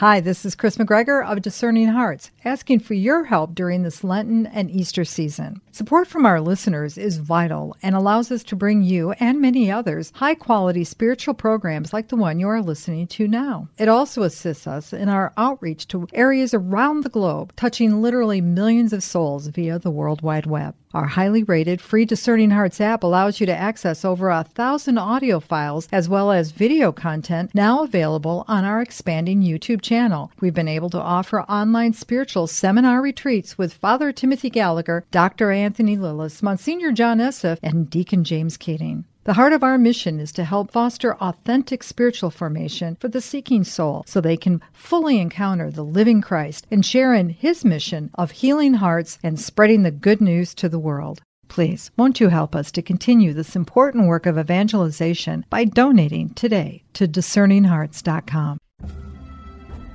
Hi, this is Kris McGregor of Discerning Hearts, asking for your help during this Lenten and Easter season. Support from our listeners is vital and allows us to bring you and many others high quality spiritual programs like the one you are listening to now. It also assists us in our outreach to areas around the globe, touching literally millions of souls via the World Wide Web. Our highly rated free Discerning Hearts app allows you to access over a thousand audio files as well as video content now available on our expanding YouTube channel. We've been able to offer online spiritual seminar retreats with Father Timothy Gallagher, Dr. Anthony Lilles, Monsignor John Esseff, and Deacon James Keating. The heart of our mission is to help foster authentic spiritual formation for the seeking soul so they can fully encounter the living Christ and share in his mission of healing hearts and spreading the good news to the world. Please, won't you help us to continue this important work of evangelization by donating today to discerninghearts.com?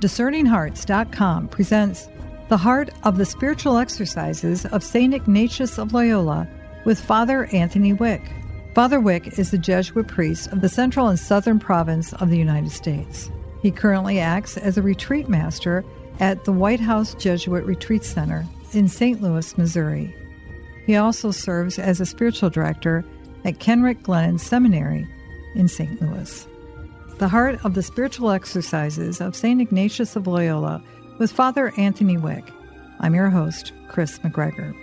Discerninghearts.com presents The Heart of the Spiritual Exercises of St. Ignatius of Loyola with Father Anthony Wieck. Father Wieck is the Jesuit priest of the central and southern province of the United States. He currently acts as a retreat master at the White House Jesuit Retreat Center in St. Louis, Missouri. He also serves as a spiritual director at Kenrick Glennon Seminary in St. Louis. The Heart of the Spiritual Exercises of St. Ignatius of Loyola with Father Anthony Wieck. I'm your host, Kris McGregor.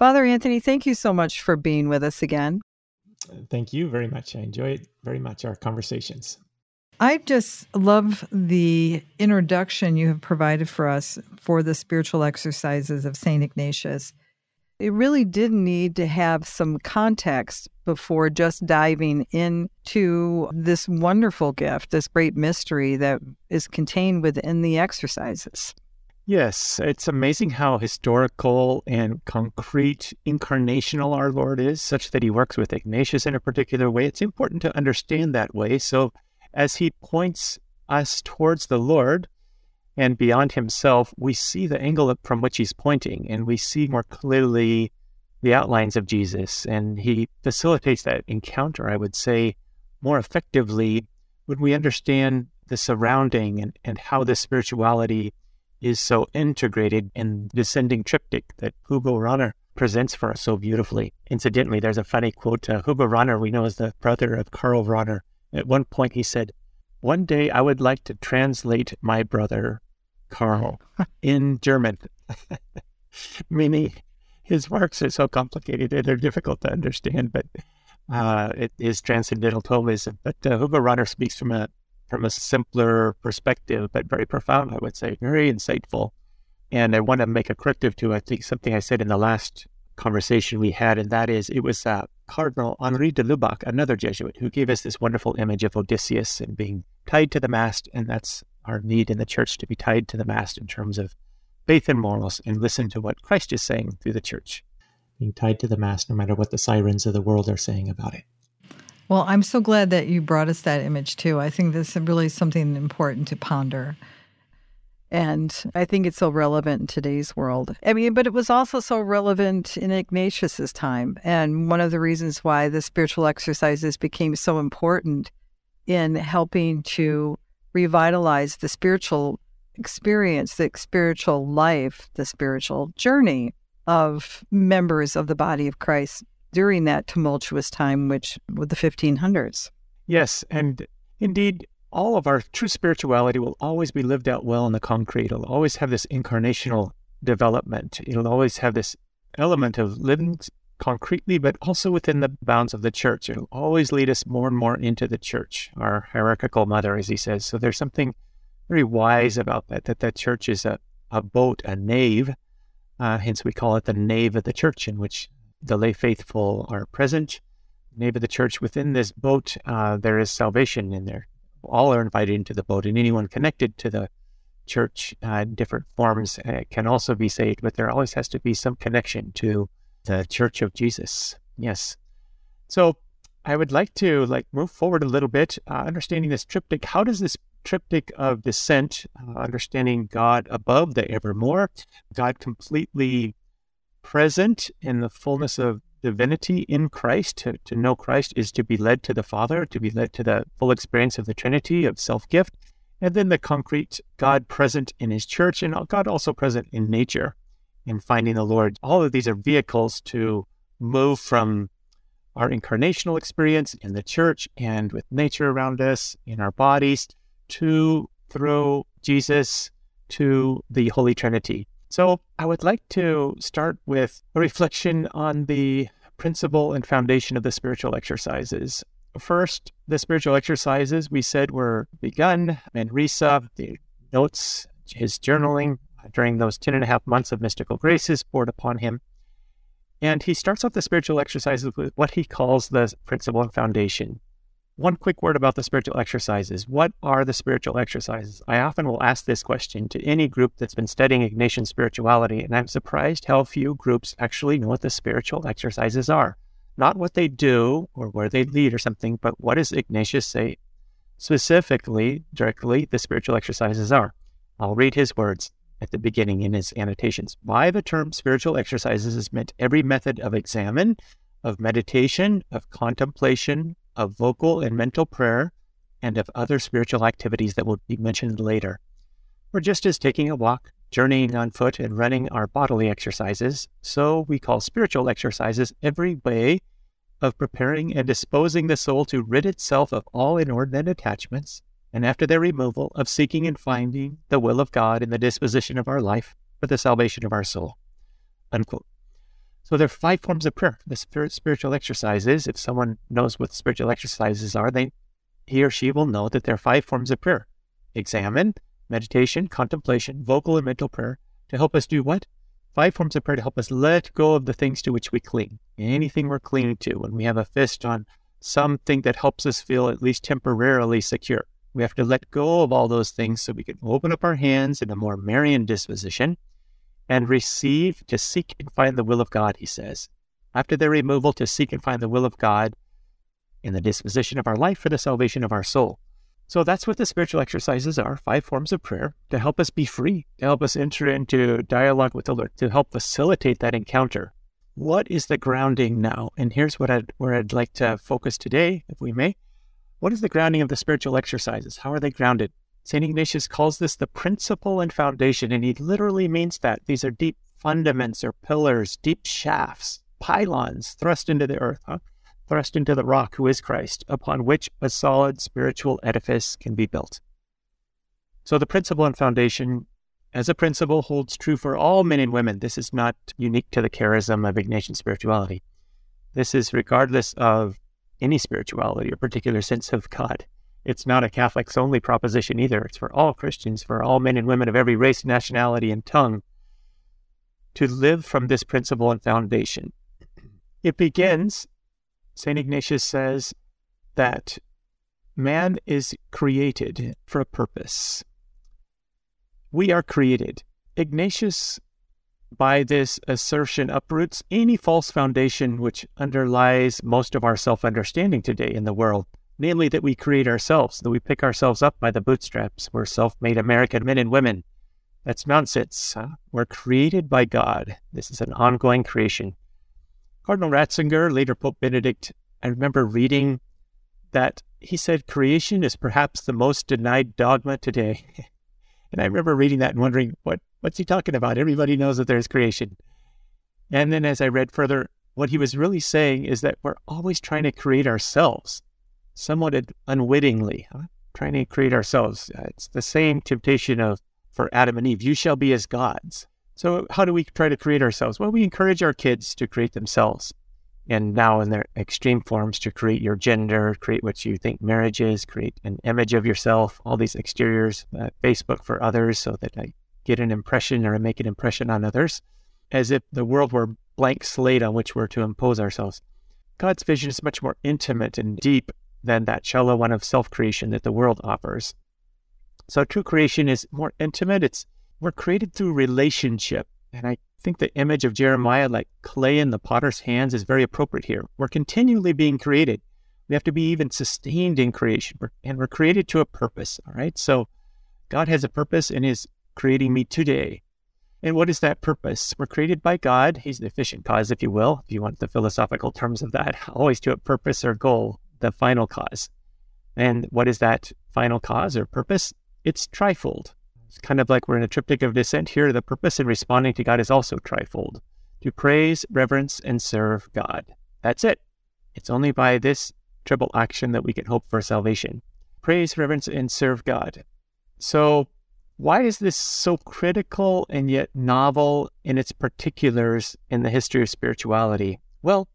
Father Anthony, thank you so much for being with us again. Thank you very much. I enjoy it very much, our conversations. I just love the introduction you have provided for us for the spiritual exercises of St. Ignatius. It really did need to have some context before just diving into this wonderful gift, this great mystery that is contained within the exercises. Yes, it's amazing how historical and concrete incarnational our Lord is, such that he works with Ignatius in a particular way. It's important to understand that way. So, as he points us towards the Lord and beyond himself, we see the angle from which he's pointing and we see more clearly the outlines of Jesus. And he facilitates that encounter, I would say, more effectively when we understand the surrounding and, and how the spirituality is so integrated in descending triptych that Hugo Rahner presents for us so beautifully. Incidentally, there's a funny quote. Uh, Hugo Rahner, we know as the brother of Karl Rahner. At one point, he said, "One day I would like to translate my brother Karl in German." Meaning, his works are so complicated that they're difficult to understand, but uh, it is transcendental Thomism. But uh, Hugo Rahner speaks from a from a simpler perspective, but very profound, I would say, very insightful. And I want to make a corrective to, I think, something I said in the last conversation we had, and that is it was uh, Cardinal Henri de Lubac, another Jesuit, who gave us this wonderful image of Odysseus and being tied to the mast. And that's our need in the church to be tied to the mast in terms of faith and morals and listen to what Christ is saying through the church. Being tied to the mast no matter what the sirens of the world are saying about it. Well, I'm so glad that you brought us that image too. I think this is really something important to ponder. And I think it's so relevant in today's world. I mean, but it was also so relevant in Ignatius's time. And one of the reasons why the spiritual exercises became so important in helping to revitalize the spiritual experience, the spiritual life, the spiritual journey of members of the body of Christ during that tumultuous time, which with the 1500s. Yes, and indeed, all of our true spirituality will always be lived out well in the concrete. It'll always have this incarnational development. It'll always have this element of living concretely, but also within the bounds of the church. It'll always lead us more and more into the church, our hierarchical mother, as he says. So there's something very wise about that, that the church is a, a boat, a nave. Uh, hence, we call it the nave of the church, in which the lay faithful are present. Nave of the church within this boat, uh, there is salvation in there. All are invited into the boat, and anyone connected to the church uh, different forms uh, can also be saved, but there always has to be some connection to the church of Jesus. Yes. So I would like to like move forward a little bit, uh, understanding this triptych. How does this triptych of descent, uh, understanding God above the evermore, God completely present in the fullness of divinity in Christ. To, to know Christ is to be led to the Father, to be led to the full experience of the Trinity, of self gift. And then the concrete God present in his church and God also present in nature in finding the Lord. All of these are vehicles to move from our incarnational experience in the church and with nature around us, in our bodies, to through Jesus to the Holy Trinity. So I would like to start with a reflection on the principle and foundation of the spiritual exercises. First, the spiritual exercises we said were begun, Manresa, the notes, his journaling during those 10 and a half months of mystical graces poured upon him. And he starts off the spiritual exercises with what he calls the principle and foundation. One quick word about the spiritual exercises. What are the spiritual exercises? I often will ask this question to any group that's been studying Ignatian spirituality, and I'm surprised how few groups actually know what the spiritual exercises are. Not what they do or where they lead or something, but what does Ignatius say specifically, directly, the spiritual exercises are? I'll read his words at the beginning in his annotations. By the term spiritual exercises is meant every method of examen, of meditation, of contemplation, of vocal and mental prayer, and of other spiritual activities that will be mentioned later. Or just as taking a walk, journeying on foot, and running are bodily exercises, so we call spiritual exercises every way of preparing and disposing the soul to rid itself of all inordinate attachments, and after their removal, of seeking and finding the will of God in the disposition of our life for the salvation of our soul. Unquote. So there are five forms of prayer. The spiritual exercises, if someone knows what spiritual exercises are, they he or she will know that there are five forms of prayer. examen, meditation, contemplation, vocal and mental prayer to help us do what? Five forms of prayer to help us let go of the things to which we cling. Anything we're clinging to. When we have a fist on something that helps us feel at least temporarily secure. We have to let go of all those things so we can open up our hands in a more Marian disposition and receive to seek and find the will of God, he says. After their removal, to seek and find the will of God in the disposition of our life for the salvation of our soul. So that's what the spiritual exercises are five forms of prayer to help us be free, to help us enter into dialogue with the Lord, to help facilitate that encounter. What is the grounding now? And here's what I'd, where I'd like to focus today, if we may. What is the grounding of the spiritual exercises? How are they grounded? St. Ignatius calls this the principle and foundation, and he literally means that. These are deep fundaments or pillars, deep shafts, pylons thrust into the earth, huh? thrust into the rock who is Christ, upon which a solid spiritual edifice can be built. So the principle and foundation, as a principle, holds true for all men and women. This is not unique to the charism of Ignatian spirituality. This is regardless of any spirituality or particular sense of God. It's not a Catholics only proposition either. It's for all Christians, for all men and women of every race, nationality, and tongue to live from this principle and foundation. It begins, St. Ignatius says, that man is created for a purpose. We are created. Ignatius, by this assertion, uproots any false foundation which underlies most of our self understanding today in the world namely that we create ourselves, that we pick ourselves up by the bootstraps. We're self made American men and women. That's nonsense. We're created by God. This is an ongoing creation. Cardinal Ratzinger, later Pope Benedict, I remember reading that he said creation is perhaps the most denied dogma today. and I remember reading that and wondering, what, what's he talking about? Everybody knows that there's creation. And then as I read further, what he was really saying is that we're always trying to create ourselves somewhat unwittingly, huh? trying to create ourselves. Uh, it's the same temptation of for Adam and Eve. You shall be as gods. So how do we try to create ourselves? Well, we encourage our kids to create themselves. And now in their extreme forms to create your gender, create what you think marriage is, create an image of yourself, all these exteriors, uh, Facebook for others so that I get an impression or I make an impression on others, as if the world were blank slate on which we're to impose ourselves. God's vision is much more intimate and deep than that shallow one of self creation that the world offers. So true creation is more intimate. It's we're created through relationship. And I think the image of Jeremiah, like clay in the potter's hands, is very appropriate here. We're continually being created. We have to be even sustained in creation. And we're created to a purpose. All right. So God has a purpose and is creating me today. And what is that purpose? We're created by God. He's the efficient cause, if you will, if you want the philosophical terms of that, always to a purpose or goal, the final cause. And what is that final cause or purpose? It's trifold. It's kind of like we're in a triptych of descent here. The purpose in responding to God is also trifold to praise, reverence, and serve God. That's it. It's only by this triple action that we can hope for salvation. Praise, reverence, and serve God. So, why is this so critical and yet novel in its particulars in the history of spirituality? Well,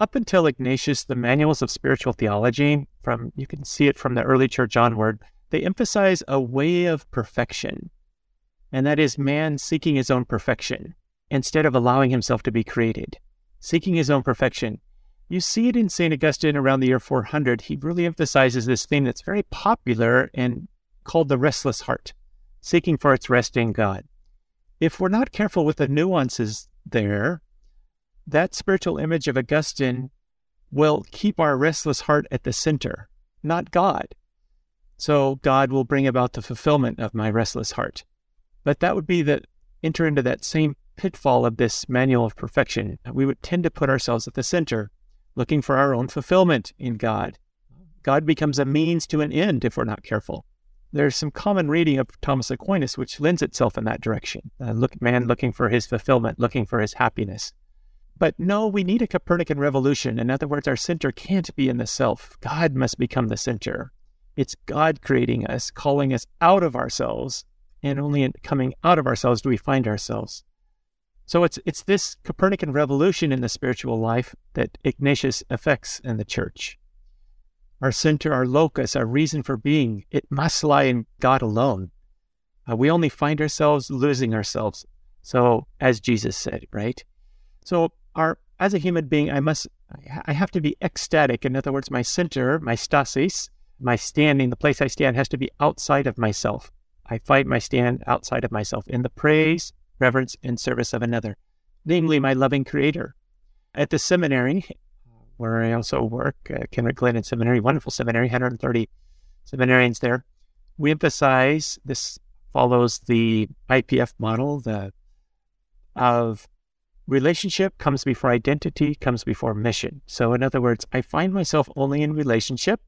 up until Ignatius, the manuals of spiritual theology, from you can see it from the early church onward, they emphasize a way of perfection, and that is man seeking his own perfection instead of allowing himself to be created, seeking his own perfection. You see it in St. Augustine around the year 400. He really emphasizes this theme that's very popular and called the restless heart, seeking for its rest in God. If we're not careful with the nuances there, that spiritual image of Augustine will keep our restless heart at the center, not God. So God will bring about the fulfillment of my restless heart. But that would be the enter into that same pitfall of this manual of perfection. We would tend to put ourselves at the center, looking for our own fulfillment in God. God becomes a means to an end if we're not careful. There's some common reading of Thomas Aquinas which lends itself in that direction. Uh, look, man looking for his fulfillment, looking for his happiness. But no, we need a Copernican revolution. In other words, our center can't be in the self. God must become the center. It's God creating us, calling us out of ourselves, and only in coming out of ourselves do we find ourselves. So it's it's this Copernican revolution in the spiritual life that Ignatius affects in the church. Our center, our locus, our reason for being, it must lie in God alone. Uh, we only find ourselves losing ourselves. So, as Jesus said, right? So, our as a human being, I must, I have to be ecstatic. In other words, my center, my stasis, my standing, the place I stand, has to be outside of myself. I find my stand outside of myself in the praise, reverence, and service of another, namely my loving Creator. At the seminary, where I also work, uh, Kenrick Glennon Seminary, wonderful seminary, 130 seminarians there, we emphasize this follows the IPF model the of relationship comes before identity, comes before mission. So, in other words, I find myself only in relationship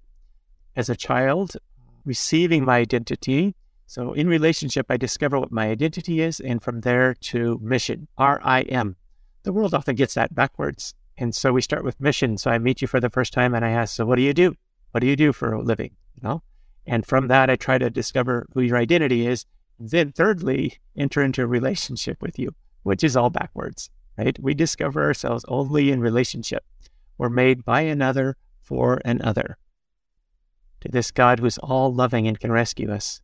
as a child, receiving my identity so in relationship, I discover what my identity is, and from there to mission, R I M. The world often gets that backwards. And so we start with mission. So I meet you for the first time and I ask, So what do you do? What do you do for a living? You know? And from that, I try to discover who your identity is. Then, thirdly, enter into a relationship with you, which is all backwards, right? We discover ourselves only in relationship. We're made by another for another. To this God who is all loving and can rescue us.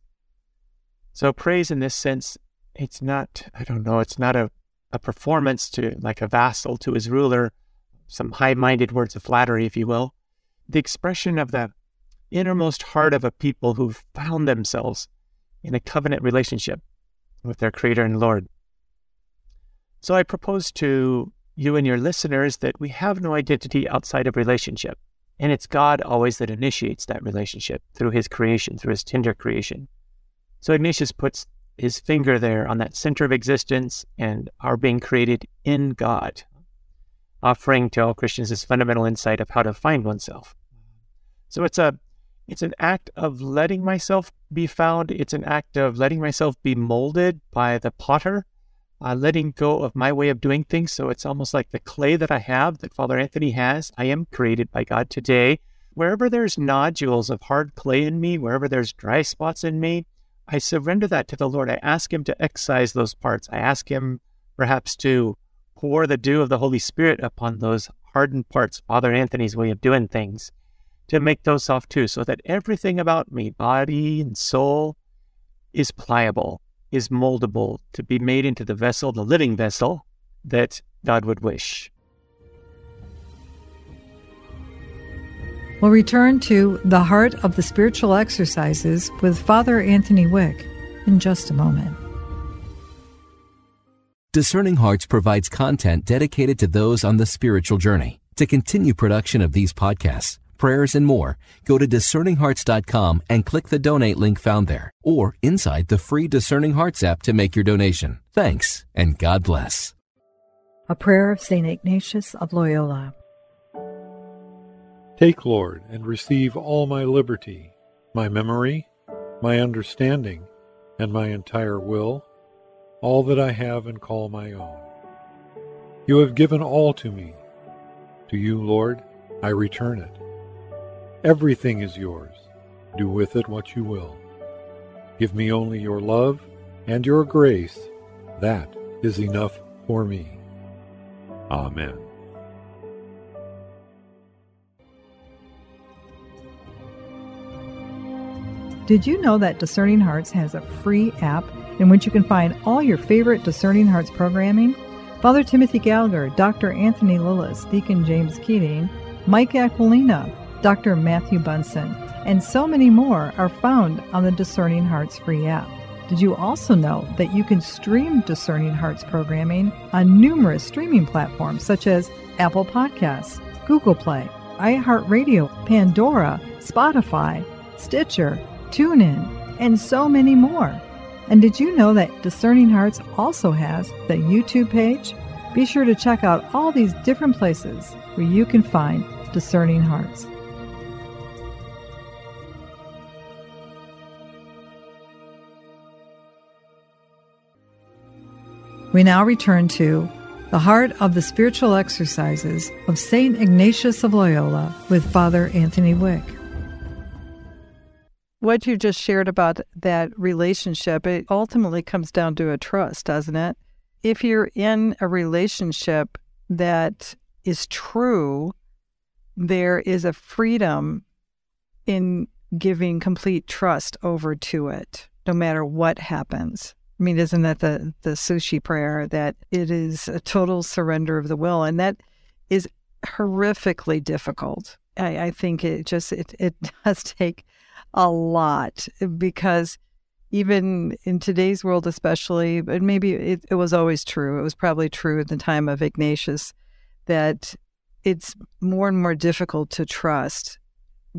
So praise in this sense, it's not, I don't know, it's not a, a performance to like a vassal to his ruler, some high minded words of flattery, if you will. The expression of the innermost heart of a people who've found themselves in a covenant relationship with their Creator and Lord. So I propose to you and your listeners that we have no identity outside of relationship. And it's God always that initiates that relationship through his creation, through his tender creation. So Ignatius puts his finger there on that center of existence and our being created in God, offering to all Christians this fundamental insight of how to find oneself. So it's a it's an act of letting myself be found. It's an act of letting myself be molded by the potter, uh, letting go of my way of doing things. So it's almost like the clay that I have, that Father Anthony has. I am created by God today. Wherever there's nodules of hard clay in me, wherever there's dry spots in me, I surrender that to the Lord. I ask Him to excise those parts. I ask Him perhaps to pour the dew of the Holy Spirit upon those hardened parts, Father Anthony's way of doing things, to make those soft too, so that everything about me, body and soul, is pliable, is moldable, to be made into the vessel, the living vessel that God would wish. We'll return to the heart of the spiritual exercises with Father Anthony Wieck in just a moment. Discerning Hearts provides content dedicated to those on the spiritual journey. To continue production of these podcasts, prayers, and more, go to discerninghearts.com and click the donate link found there or inside the free Discerning Hearts app to make your donation. Thanks and God bless. A prayer of St. Ignatius of Loyola. Take, Lord, and receive all my liberty, my memory, my understanding, and my entire will, all that I have and call my own. You have given all to me. To you, Lord, I return it. Everything is yours. Do with it what you will. Give me only your love and your grace. That is enough for me. Amen. Did you know that Discerning Hearts has a free app in which you can find all your favorite Discerning Hearts programming? Father Timothy Gallagher, Dr. Anthony Lilles, Deacon James Keating, Mike Aquilina, Dr. Matthew Bunson, and so many more are found on the Discerning Hearts free app. Did you also know that you can stream Discerning Hearts programming on numerous streaming platforms such as Apple Podcasts, Google Play, iHeartRadio, Pandora, Spotify, Stitcher, TuneIn, and so many more. And did you know that Discerning Hearts also has the YouTube page? Be sure to check out all these different places where you can find Discerning Hearts. We now return to the heart of the spiritual exercises of St. Ignatius of Loyola with Father Anthony Wieck what you just shared about that relationship, it ultimately comes down to a trust, doesn't it? If you're in a relationship that is true, there is a freedom in giving complete trust over to it, no matter what happens. I mean, isn't that the, the Suscipe prayer that it is a total surrender of the will? And that is horrifically difficult. I, I think it just it, it does take a lot because even in today's world, especially, but maybe it, it was always true. It was probably true at the time of Ignatius that it's more and more difficult to trust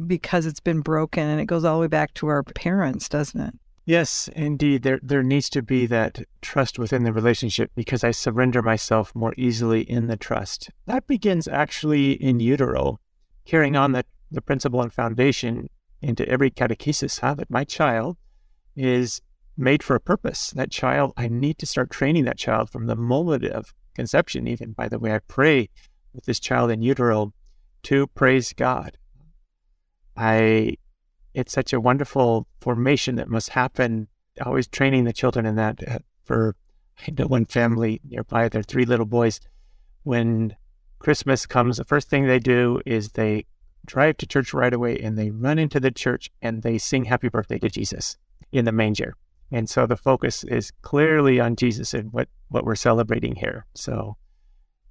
because it's been broken and it goes all the way back to our parents, doesn't it? Yes, indeed. There there needs to be that trust within the relationship because I surrender myself more easily in the trust. That begins actually in utero, carrying on the, the principle and foundation into every catechesis huh, that my child is made for a purpose. That child, I need to start training that child from the moment of conception, even by the way I pray with this child in utero to praise God. I it's such a wonderful formation that must happen. Always training the children in that. Uh, for I know one family nearby, their three little boys. When Christmas comes, the first thing they do is they drive to church right away and they run into the church and they sing happy birthday to Jesus in the manger. And so the focus is clearly on Jesus and what, what we're celebrating here. So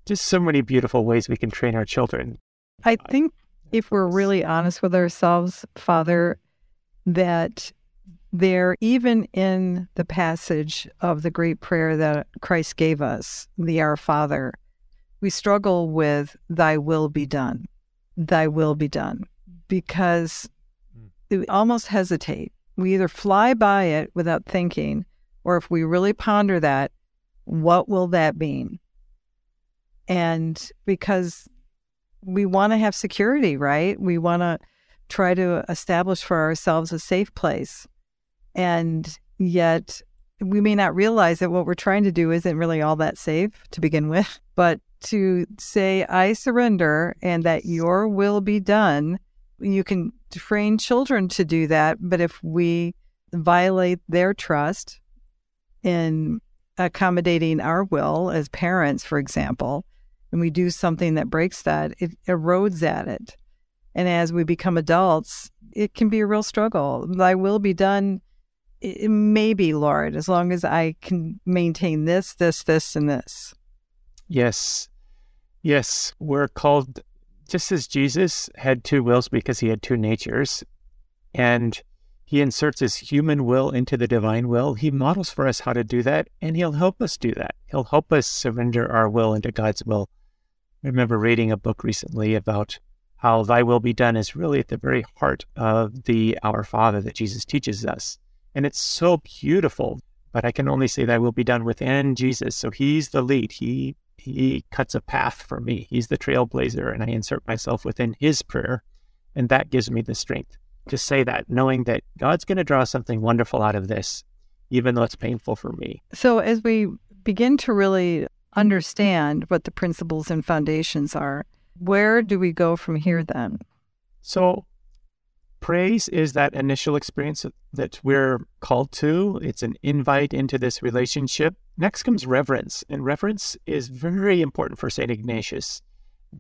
just so many beautiful ways we can train our children. I think if we're really honest with ourselves, Father, that there, even in the passage of the great prayer that Christ gave us, the Our Father, we struggle with Thy will be done thy will be done because hmm. we almost hesitate. We either fly by it without thinking, or if we really ponder that, what will that mean? And because we want to have security, right? We want to try to establish for ourselves a safe place. And yet, we may not realize that what we're trying to do isn't really all that safe to begin with. But to say, I surrender and that your will be done. You can train children to do that. But if we violate their trust in accommodating our will as parents, for example, and we do something that breaks that, it erodes at it. And as we become adults, it can be a real struggle. Thy will be done. It may be, Lord, as long as I can maintain this, this, this, and this. Yes. Yes. We're called, just as Jesus had two wills because he had two natures, and he inserts his human will into the divine will, he models for us how to do that, and he'll help us do that. He'll help us surrender our will into God's will. I remember reading a book recently about how thy will be done is really at the very heart of the Our Father that Jesus teaches us. And it's so beautiful, but I can only say thy will be done within Jesus. So he's the lead. He he cuts a path for me. He's the trailblazer, and I insert myself within his prayer. And that gives me the strength to say that, knowing that God's going to draw something wonderful out of this, even though it's painful for me. So, as we begin to really understand what the principles and foundations are, where do we go from here then? So, praise is that initial experience that we're called to. It's an invite into this relationship. Next comes reverence, and reverence is very important for St. Ignatius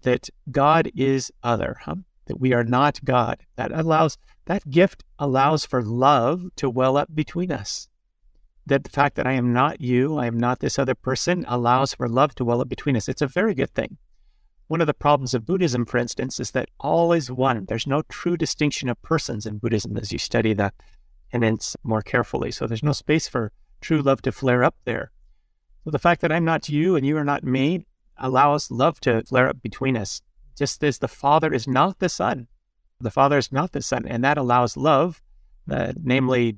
that God is other, huh? that we are not God. That allows, that gift allows for love to well up between us. That the fact that I am not you, I am not this other person, allows for love to well up between us. It's a very good thing. One of the problems of Buddhism, for instance, is that all is one. There's no true distinction of persons in Buddhism as you study the tenets more carefully. So there's no space for true love to flare up there. So the fact that I'm not you and you are not me allows love to flare up between us, just as the Father is not the Son. The Father is not the Son, and that allows love, uh, namely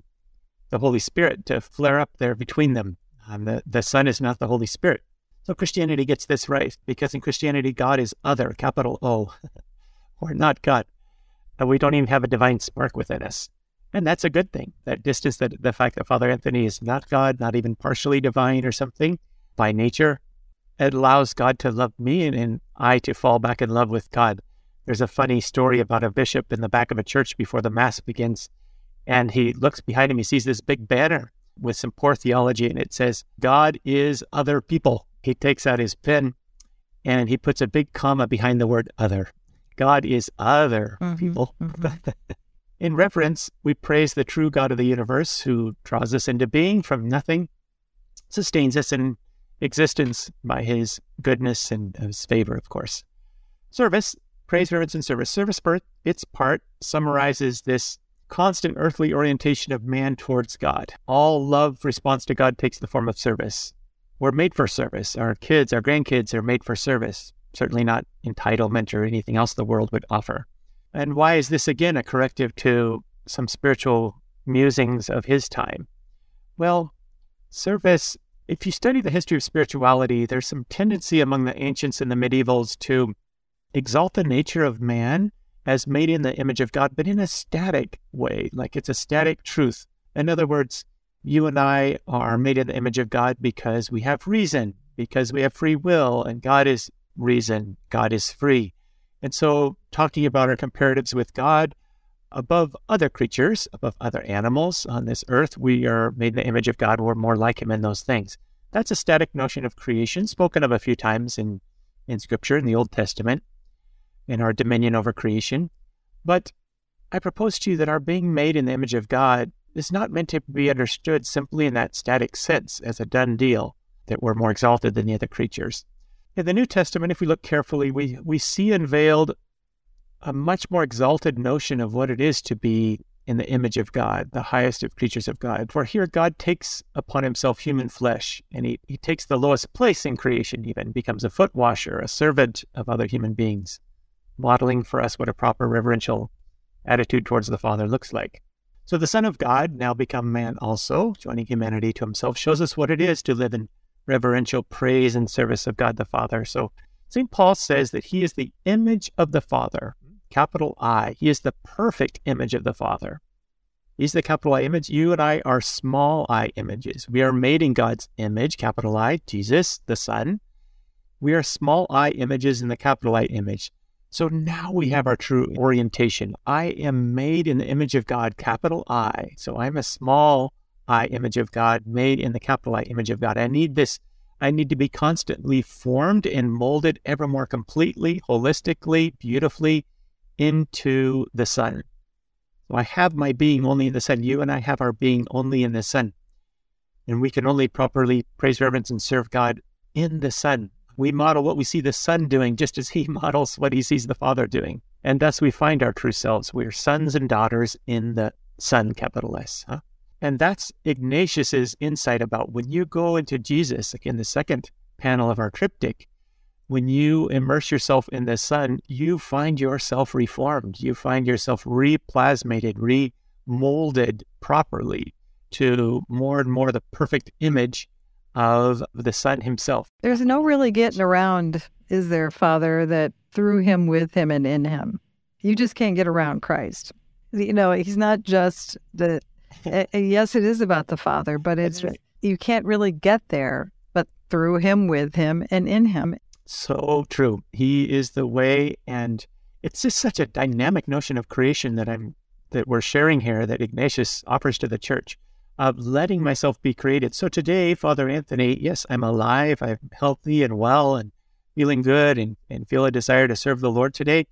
the Holy Spirit, to flare up there between them. Um, the, the Son is not the Holy Spirit. So Christianity gets this right because in Christianity, God is other, capital O, or not God. And we don't even have a divine spark within us. And that's a good thing. That distance, that the fact that Father Anthony is not God, not even partially divine or something by nature, it allows God to love me and, and I to fall back in love with God. There's a funny story about a bishop in the back of a church before the Mass begins. And he looks behind him, he sees this big banner with some poor theology, and it says, God is other people he takes out his pen and he puts a big comma behind the word other. God is other mm-hmm, people. Mm-hmm. In reverence, we praise the true God of the universe who draws us into being from nothing, sustains us in existence by his goodness and his favor, of course. Service, praise, reverence, and service. Service, birth, its part, summarizes this constant earthly orientation of man towards God. All love response to God takes the form of service. We're made for service. Our kids, our grandkids are made for service, certainly not entitlement or anything else the world would offer. And why is this again a corrective to some spiritual musings of his time? Well, service, if you study the history of spirituality, there's some tendency among the ancients and the medievals to exalt the nature of man as made in the image of God, but in a static way, like it's a static truth. In other words, you and I are made in the image of God because we have reason, because we have free will, and God is reason, God is free. And so, talking about our comparatives with God above other creatures, above other animals on this earth, we are made in the image of God. We're more like Him in those things. That's a static notion of creation, spoken of a few times in, in Scripture, in the Old Testament, in our dominion over creation. But I propose to you that our being made in the image of God is not meant to be understood simply in that static sense as a done deal, that we're more exalted than the other creatures. In the New Testament, if we look carefully, we, we see unveiled a much more exalted notion of what it is to be in the image of God, the highest of creatures of God. For here, God takes upon himself human flesh, and he, he takes the lowest place in creation, even becomes a foot washer, a servant of other human beings, modeling for us what a proper reverential attitude towards the Father looks like. So the Son of God, now become man also, joining humanity to himself, shows us what it is to live in reverential praise and service of God the Father. So St. Paul says that he is the image of the Father, capital I. He is the perfect image of the Father. He's the capital I image. You and I are small I images. We are made in God's image, capital I, Jesus, the Son. We are small I images in the capital I image. So now we have our true orientation. I am made in the image of God, capital I. So I'm a small I image of God, made in the capital I image of God. I need this, I need to be constantly formed and molded ever more completely, holistically, beautifully into the Son. So I have my being only in the Son. You and I have our being only in the Son. And we can only properly praise, reverence, and serve God in the Son, we model what we see the Son doing just as he models what he sees the Father doing. And thus we find our true selves. We are sons and daughters in the Son, capital S. Huh? And that's Ignatius's insight about when you go into Jesus, in the second panel of our triptych, when you immerse yourself in the Son, you find yourself reformed. You find yourself replasmated, remolded properly to more and more the perfect image of the Son himself. There's no really getting around, is there, Father, that through him, with him, and in him. You just can't get around Christ. You know, he's not just the, eh, eh, yes, it is about the Father, but it's, you can't really get there but through him, with him, and in him. So true. He is the way, and it's just such a dynamic notion of creation that I'm that we're sharing here that Ignatius offers to the church of letting hmm. myself be created. So today, Father Anthony, yes, I'm alive, I'm healthy and well and feeling good and, and feel a desire to serve the Lord today.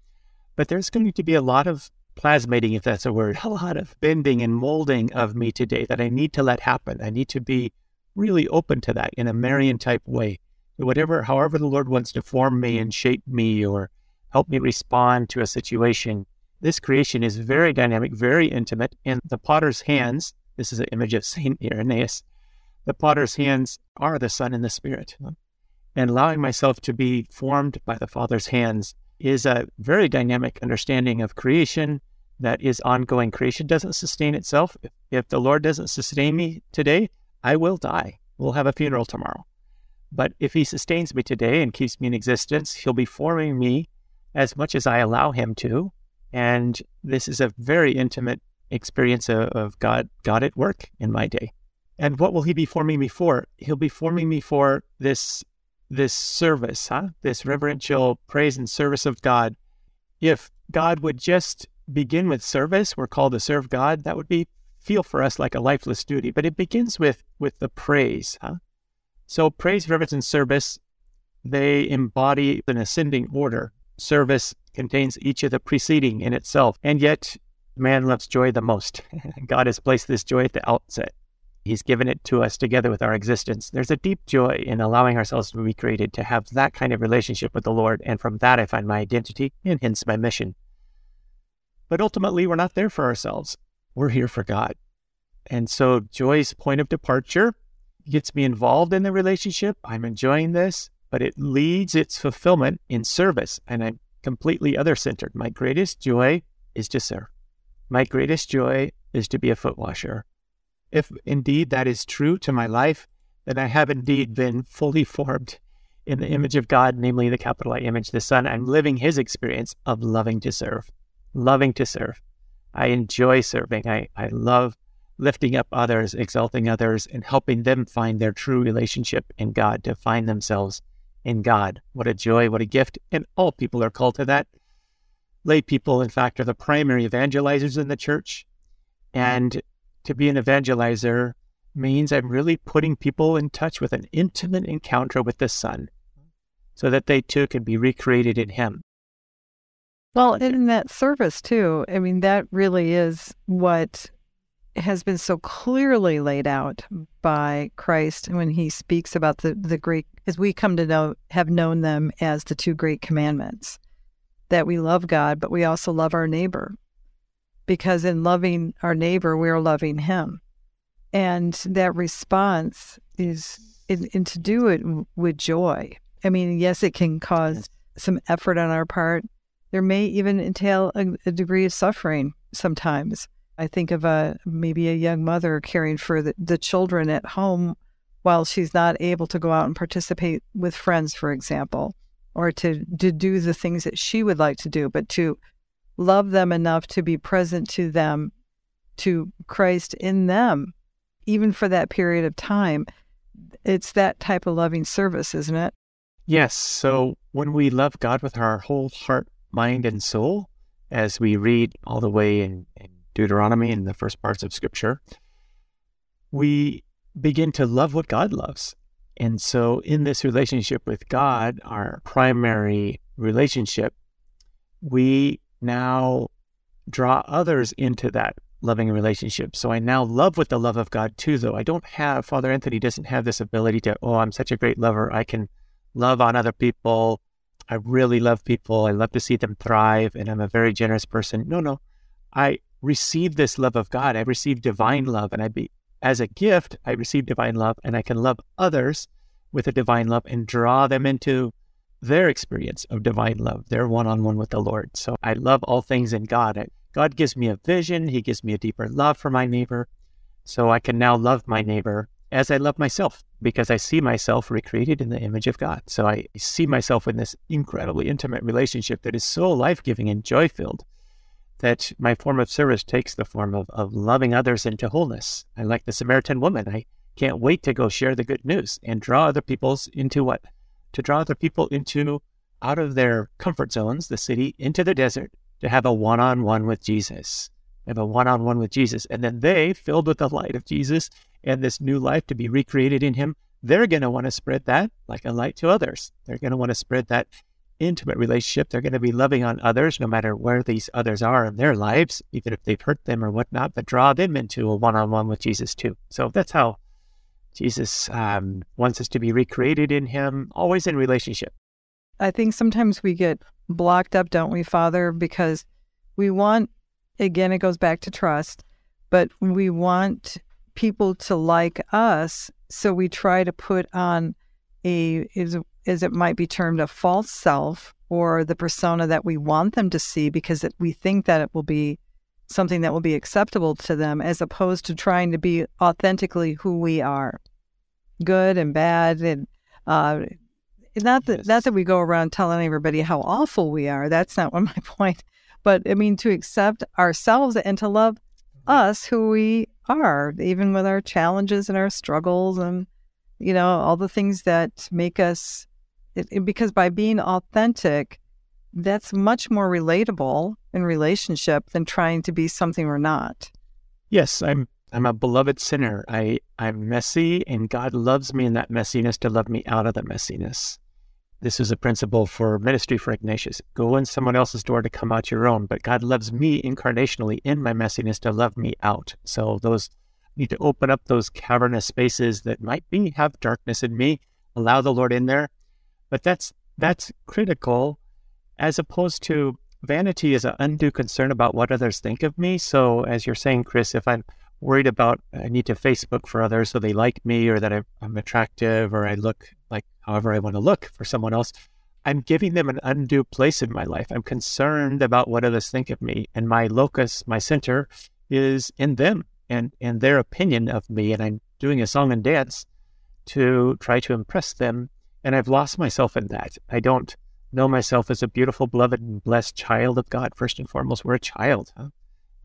But there's going to be a lot of plasmating, if that's a word, a lot of bending and molding of me today that I need to let happen. I need to be really open to that in a Marian type way. Whatever, however the Lord wants to form me and shape me or help me respond to a situation, this creation is very dynamic, very intimate. And the potter's hands, this is an image of St. Irenaeus, the potter's hands are the Son and the Spirit. And allowing myself to be formed by the Father's hands is a very dynamic understanding of creation that is ongoing. Creation doesn't sustain itself. If the Lord doesn't sustain me today, I will die. We'll have a funeral tomorrow. But if He sustains me today and keeps me in existence, He'll be forming me as much as I allow Him to. And this is a very intimate experience of, God, God at work in my day. And what will He be forming me for? He'll be forming me for this this service, huh? This reverential praise and service of God. If God would just begin with service, we're called to serve God, that would be feel for us like a lifeless duty, but it begins with with the praise. Huh? So praise, reverence, and service, they embody an ascending order. Service contains each of the preceding in itself, and yet man loves joy the most. God has placed this joy at the outset. He's given it to us together with our existence. There's a deep joy in allowing ourselves to be created, to have that kind of relationship with the Lord, and from that I find my identity and hence my mission. But ultimately, we're not there for ourselves we're here for God. And so Joy's point of departure gets me involved in the relationship. I'm enjoying this, but it leads its fulfillment in service. And I'm completely other centered. My greatest joy is to serve. My greatest joy is to be a foot washer. If indeed that is true to my life, then I have indeed been fully formed in the image of God, namely the capital I image, the Son. I'm living his experience of loving to serve, loving to serve. I enjoy serving. I, I love lifting up others, exalting others, and helping them find their true relationship in God, to find themselves in God. What a joy, what a gift. And all people are called to that. Lay people, in fact, are the primary evangelizers in the church. And to be an evangelizer means I'm really putting people in touch with an intimate encounter with the Son so that they too can be recreated in Him. Well, in that service too, I mean, that really is what has been so clearly laid out by Christ when he speaks about the, the great, as we come to know, have known them as the two great commandments that we love God, but we also love our neighbor. Because in loving our neighbor, we are loving him. And that response is, and to do it with joy. I mean, yes, it can cause some effort on our part there may even entail a, a degree of suffering sometimes. I think of a maybe a young mother caring for the, the children at home while she's not able to go out and participate with friends, for example, or to, to do the things that she would like to do, but to love them enough to be present to them, to Christ in them, even for that period of time. It's that type of loving service, isn't it? Yes. So when we love God with our whole heart, mind and soul as we read all the way in, in Deuteronomy and the first parts of Scripture, we begin to love what God loves. And so, in this relationship with God, our primary relationship, we now draw others into that loving relationship. So I now love with the love of God too, though. I don't have, Father Anthony doesn't have this ability to, oh, I'm such a great lover. I can love on other people I really love people. I love to see them thrive, and I'm a very generous person. No, no. I receive this love of God. I receive divine love, and I be as a gift, I receive divine love, and I can love others with a divine love and draw them into their experience of divine love, their one on one with the Lord. So I love all things in God. God gives me a vision, He gives me a deeper love for my neighbor. So I can now love my neighbor as I love myself because I see myself recreated in the image of God. So I see myself in this incredibly intimate relationship that is so life giving and joy filled that my form of service takes the form of, of loving others into wholeness. I like the Samaritan woman. I can't wait to go share the good news and draw other people's into what? To draw other people into out of their comfort zones, the city, into the desert, to have a one on one with Jesus. Have a one on one with Jesus. And then they, filled with the light of Jesus and this new life to be recreated in Him, they're going to want to spread that like a light to others. They're going to want to spread that intimate relationship. They're going to be loving on others, no matter where these others are in their lives, even if they've hurt them or whatnot, but draw them into a one on one with Jesus too. So that's how Jesus um, wants us to be recreated in Him, always in relationship. I think sometimes we get blocked up, don't we, Father? Because we want, again, it goes back to trust, but we want people to like us. So we try to put on a, is, as it might be termed, a false self or the persona that we want them to see because it, we think that it will be something that will be acceptable to them as opposed to trying to be authentically who we are good and bad and uh, not that yes. not that we go around telling everybody how awful we are that's not what my point but i mean to accept ourselves and to love mm-hmm. us who we are even with our challenges and our struggles and you know all the things that make us it, it, because by being authentic that's much more relatable in relationship than trying to be something we're not. Yes, I'm I'm a beloved sinner. I I'm messy and God loves me in that messiness to love me out of the messiness. This is a principle for ministry for Ignatius. Go in someone else's door to come out your own, but God loves me incarnationally in my messiness to love me out. So those need to open up those cavernous spaces that might be have darkness in me, allow the Lord in there. But that's that's critical as opposed to vanity is an undue concern about what others think of me. So, as you're saying, Kris, if I'm worried about I need to Facebook for others so they like me or that I'm attractive or I look like however I want to look for someone else, I'm giving them an undue place in my life. I'm concerned about what others think of me, and my locus, my center, is in them and and their opinion of me. And I'm doing a song and dance to try to impress them, and I've lost myself in that. I don't know myself as a beautiful, beloved, and blessed child of God. First and foremost, we're a child, huh?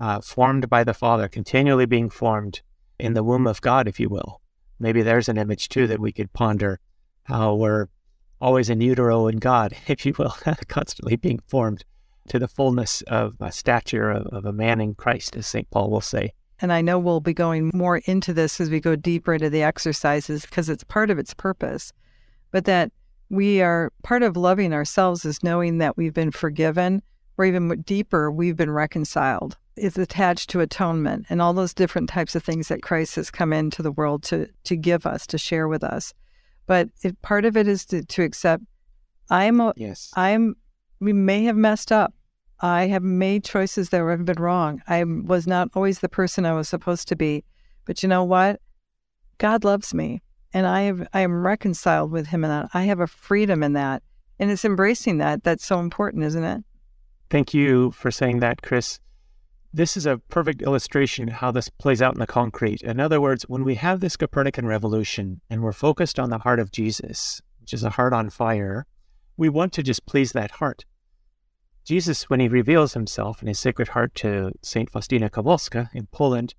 uh, formed by the Father, continually being formed in the womb of God, if you will. Maybe there's an image too that we could ponder how we're always in utero in God, if you will, constantly being formed to the fullness of a stature of, of a man in Christ, as St. Paul will say. And I know we'll be going more into this as we go deeper into the exercises because it's part of its purpose. But that we are part of loving ourselves is knowing that we've been forgiven, or even deeper, we've been reconciled. It's attached to atonement and all those different types of things that Christ has come into the world to to give us, to share with us. But it, part of it is to, to accept. I'm a, yes. I'm. We may have messed up. I have made choices that have been wrong. I was not always the person I was supposed to be. But you know what? God loves me and I have I am reconciled with him in that. I have a freedom in that. And it's embracing that that's so important, isn't it? Thank you for saying that, Kris. This is a perfect illustration how this plays out in the concrete. In other words, when we have this Copernican revolution and we're focused on the heart of Jesus, which is a heart on fire, we want to just please that heart. Jesus, when he reveals himself in his sacred heart to St. Faustina Kowalska in Poland,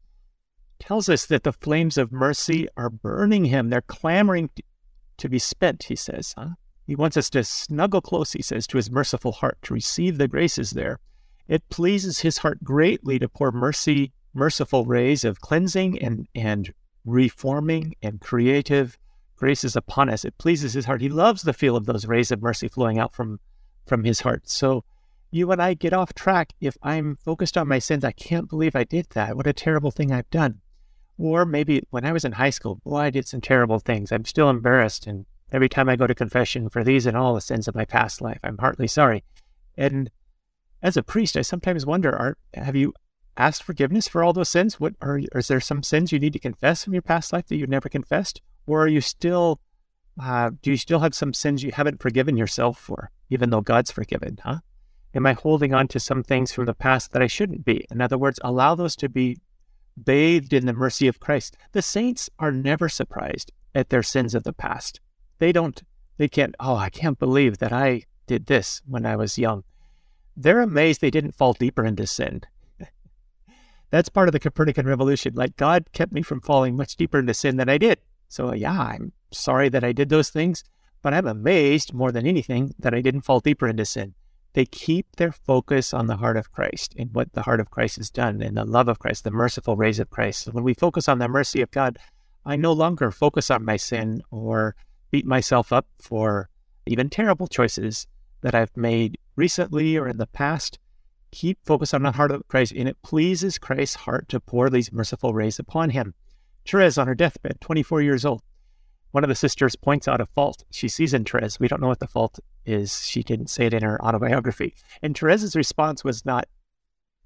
tells us that the flames of mercy are burning him. They're clamoring to be spent, he says. Huh? He wants us to snuggle close, he says, to his merciful heart, to receive the graces there. It pleases his heart greatly to pour mercy, merciful rays of cleansing and, and reforming and creative graces upon us. It pleases his heart. He loves the feel of those rays of mercy flowing out from, from his heart. So you and I get off track if I'm focused on my sins. I can't believe I did that. What a terrible thing I've done. Or maybe when I was in high school, boy, I did some terrible things. I'm still embarrassed. And every time I go to confession for these and all the sins of my past life, I'm heartily sorry. And as a priest, I sometimes wonder, are, have you asked forgiveness for all those sins? What are, is there some sins you need to confess from your past life that you never confessed? Or are you still Uh, do you still have some sins you haven't forgiven yourself for, even though God's forgiven? Huh? Am I holding on to some things from the past that I shouldn't be? In other words, allow those to be bathed in the mercy of Christ. The saints are never surprised at their sins of the past. They don't, they can't, oh, I can't believe that I did this when I was young. They're amazed they didn't fall deeper into sin. That's part of the Copernican revolution. Like God kept me from falling much deeper into sin than I did. So, yeah, I'm sorry that I did those things, but I'm amazed more than anything that I didn't fall deeper into sin. They keep their focus on the heart of Christ and what the heart of Christ has done and the love of Christ, the merciful rays of Christ. So when we focus on the mercy of God, I no longer focus on my sin or beat myself up for even terrible choices that I've made recently or in the past. Keep focus on the heart of Christ, and it pleases Christ's heart to pour these merciful rays upon him. Therese on her deathbed, 24 years old. One of the sisters points out a fault she sees in Therese. We don't know what the fault is. She didn't say it in her autobiography. And Therese's response was not,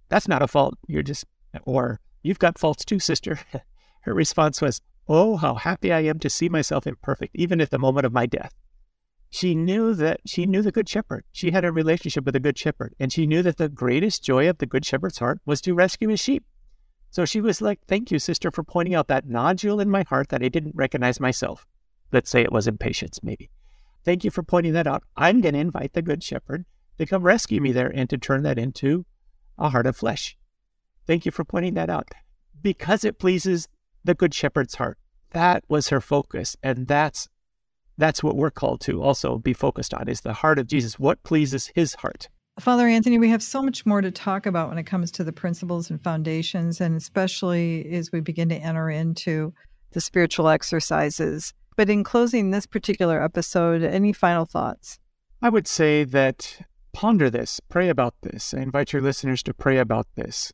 That's not a fault. You're just, or You've got faults too, sister. her response was, Oh, how happy I am to see myself imperfect, even at the moment of my death. She knew that she knew the Good Shepherd. She had a relationship with the Good Shepherd, and she knew that the greatest joy of the Good Shepherd's heart was to rescue his sheep. So she was like, Thank you, sister, for pointing out that nodule in my heart that I didn't recognize myself. Let's say it was impatience, maybe. Thank you for pointing that out. I'm going to invite the Good Shepherd to come rescue me there and to turn that into a heart of flesh. Thank you for pointing that out. Because it pleases the Good Shepherd's heart. That was her focus. And that's that's what we're called to also be focused on is the heart of Jesus. What pleases his heart? Father Anthony, we have so much more to talk about when it comes to the principles and foundations, and especially as we begin to enter into the spiritual exercises. But in closing this particular episode, any final thoughts? I would say that ponder this, pray about this. I invite your listeners to pray about this.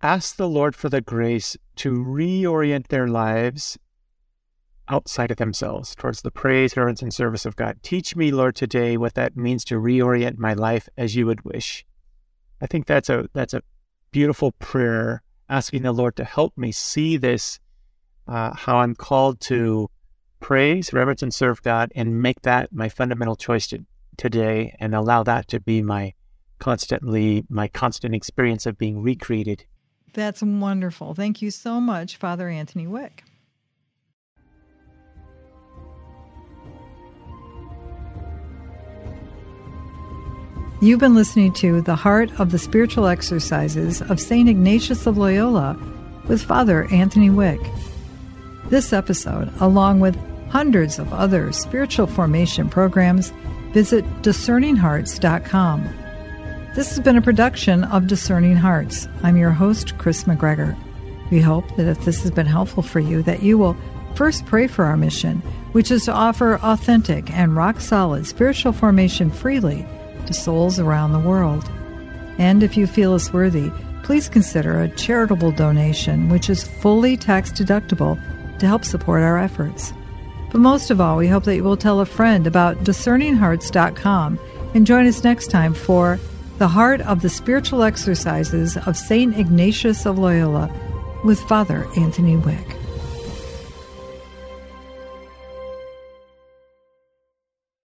Ask the Lord for the grace to reorient their lives outside of themselves towards the praise, reverence, and service of God. Teach me, Lord, today what that means to reorient my life as you would wish. I think that's a that's a beautiful prayer, asking the Lord to help me see this, uh, how I'm called to praise, reverence, and serve God, and make that my fundamental choice to, today, and allow that to be my constantly my constant experience of being recreated. That's wonderful. Thank you so much, Father Anthony Wieck. You've been listening to The Heart of the Spiritual Exercises of St. Ignatius of Loyola with Father Anthony Wieck. This episode, along with hundreds of other spiritual formation programs, visit discerninghearts.com. This has been a production of Discerning Hearts. I'm your host, Kris McGregor. We hope that if this has been helpful for you, that you will first pray for our mission, which is to offer authentic and rock solid spiritual formation freely to souls around the world. And if you feel us worthy, please consider a charitable donation, which is fully tax deductible to help support our efforts. But most of all, we hope that you will tell a friend about discerninghearts.com and join us next time for The Heart of the Spiritual Exercises of St. Ignatius of Loyola with Father Anthony Wieck.